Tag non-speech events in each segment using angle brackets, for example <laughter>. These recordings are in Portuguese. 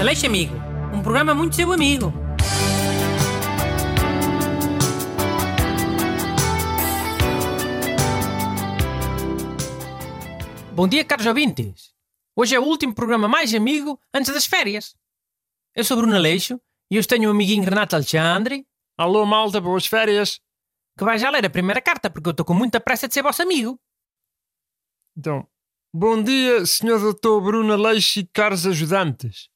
Aleixo Amigo, um programa muito seu amigo. Bom dia, caros ouvintes. Hoje é o último programa mais amigo antes das férias. Eu sou Bruno Aleixo e hoje tenho o amiguinho Renato Alexandre, Alô, malta, boas férias. que vai já ler a primeira carta porque eu estou com muita pressa de ser vosso amigo. Então, bom dia, Sr. Dr. Bruno Aleixo e caros ajudantes.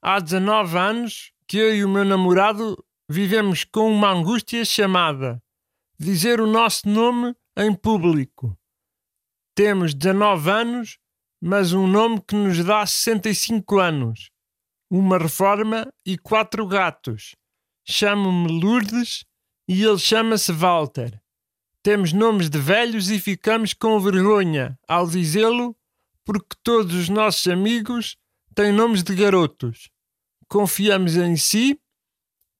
Há 19 anos que eu e o meu namorado vivemos com uma angústia chamada dizer o nosso nome em público. Temos 19 anos, mas um nome que nos dá 65 anos. Uma reforma e quatro gatos. Chamo-me Lourdes e ele chama-se Walter. Temos nomes de velhos e ficamos com vergonha ao dizê-lo, porque todos os nossos amigos têm nomes de garotos. Confiamos em si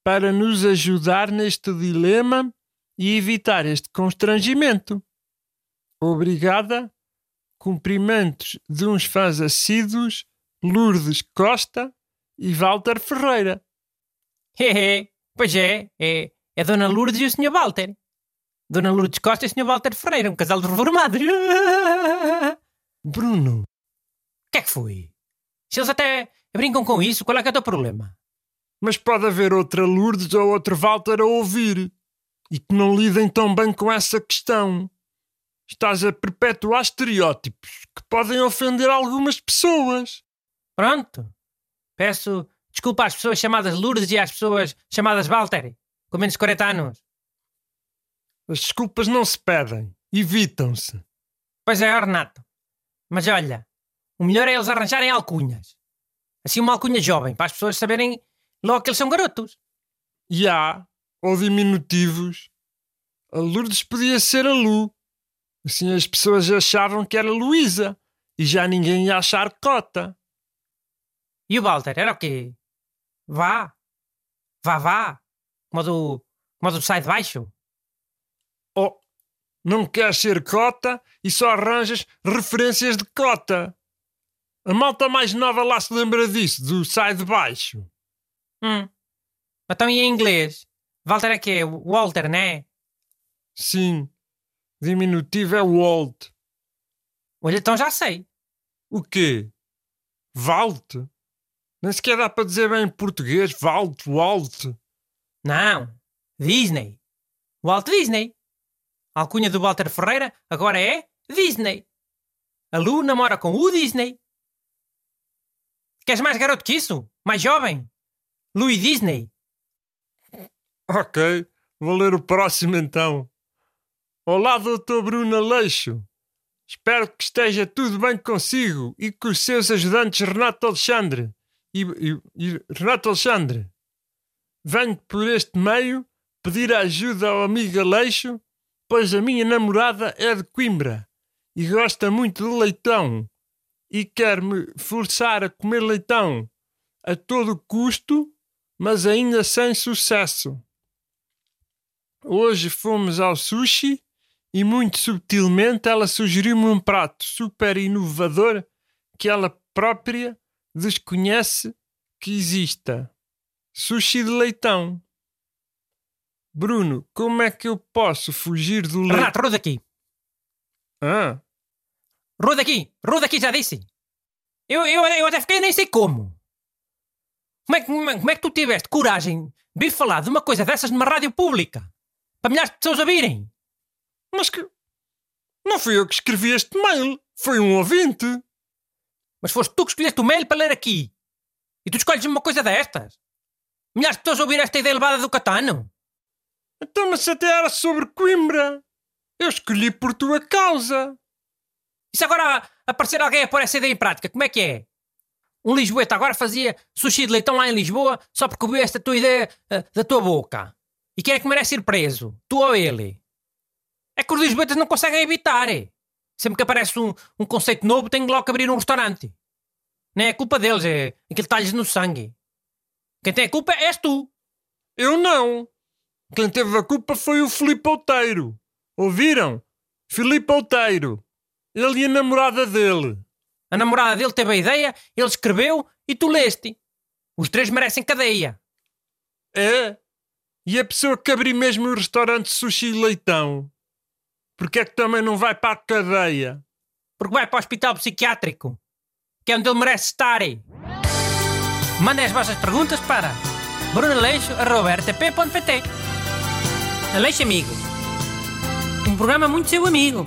para nos ajudar neste dilema e evitar este constrangimento. Obrigada. Cumprimentos de uns fãs assíduos, Lourdes Costa e Walter Ferreira. Hehe, pois é, é, é Dona Lourdes e o Sr. Walter. Dona Lourdes Costa e o Sr. Walter Ferreira, um casal de reformados. <laughs> O Bruno, que é que foi? Se eles até brincam com isso, qual é que é o teu problema? mas pode haver outra Lourdes ou outro Walter a ouvir e que não lidem tão bem com essa questão. Estás a perpetuar estereótipos que podem ofender algumas pessoas. Pronto. Peço desculpa às pessoas chamadas Lourdes e às pessoas chamadas Walter, com menos de 40 anos. As desculpas não se pedem, evitam-se. Pois é, Renato. Mas olha, o melhor é eles arranjarem alcunhas. Assim uma alcunha jovem, para as pessoas saberem logo que eles são garotos. E há, ou diminutivos. A Lourdes podia ser a Lu. Assim as pessoas achavam que era Luísa e já ninguém ia achar cota. E o Walter, era o quê? Vá. Vá, vá. Como o do, como o do sai de baixo. Oh, não queres ser cota e só arranjas referências de cota. A malta mais nova lá se lembra disso, do sai de baixo. Hum. Então e em inglês? Walter é quê? Walter, né? Sim, diminutivo é Walt. Olha, então já sei. O quê? Walt? Nem sequer dá para dizer bem em português. Walt, Walt. Não. Disney. Walt Disney. A alcunha do Walter Ferreira agora é Disney. A Lu namora com o Disney. Queres mais garoto que isso? Mais jovem? Louis Disney. Ok, vou ler o próximo então. Olá, Dr. Bruno Aleixo. Espero que esteja tudo bem consigo e com os seus ajudantes Renato Alexandre e, e- e Renato Alexandre. Venho por este meio pedir ajuda ao amigo Aleixo, pois a minha namorada é de Coimbra e gosta muito de leitão e quer me forçar a comer leitão a todo custo, mas ainda sem sucesso. Hoje fomos ao sushi e muito subtilmente ela sugeriu-me um prato super inovador que ela própria desconhece que exista. Sushi de leitão. Bruno, como é que eu posso fugir do leitão? Renato, ruda aqui. Ah, Ruda aqui. Ruda aqui, já disse. Eu, eu, eu até fiquei nem sei como. Como é, como é- como é que tu tiveste coragem de vir falar de uma coisa dessas numa rádio pública? Para milhares de pessoas ouvirem. mas que. Não fui eu que escrevi este mail. Foi um ouvinte. Mas foste tu que escolheste o mail para ler aqui. E tu escolhes uma coisa destas. Milhares de pessoas ouviram esta ideia elevada do Catano. Então, mas até era sobre Coimbra. Eu escolhi por tua causa. E se agora aparecer alguém a pôr essa ideia em prática, como é que é? Um Lisboeta agora fazia sushi de leitão lá em Lisboa só porque ouviu esta tua ideia ah, da tua boca. E quem é que merece ir preso? Tu ou ele? É que os Lisboetas não conseguem evitar. é. Sempre que aparece um, um conceito novo, tem logo que abrir um restaurante. Não é culpa deles, é aquele talhos no sangue. Quem tem a culpa és tu. Eu não. Quem teve a culpa foi o Filipe Outeiro. Ouviram? Filipe Outeiro. Ele e a namorada dele. A namorada dele teve a ideia, ele escreveu e tu leste. Os três merecem cadeia. É? E a pessoa que abrir mesmo o restaurante Sushi Leitão? Porque é que também não vai para a cadeia? Porque vai para o hospital psiquiátrico, que é onde ele merece estar. Mandem as vossas perguntas para brunaleixo.rtp.pt Aleixo Amigo. Um programa muito seu amigo.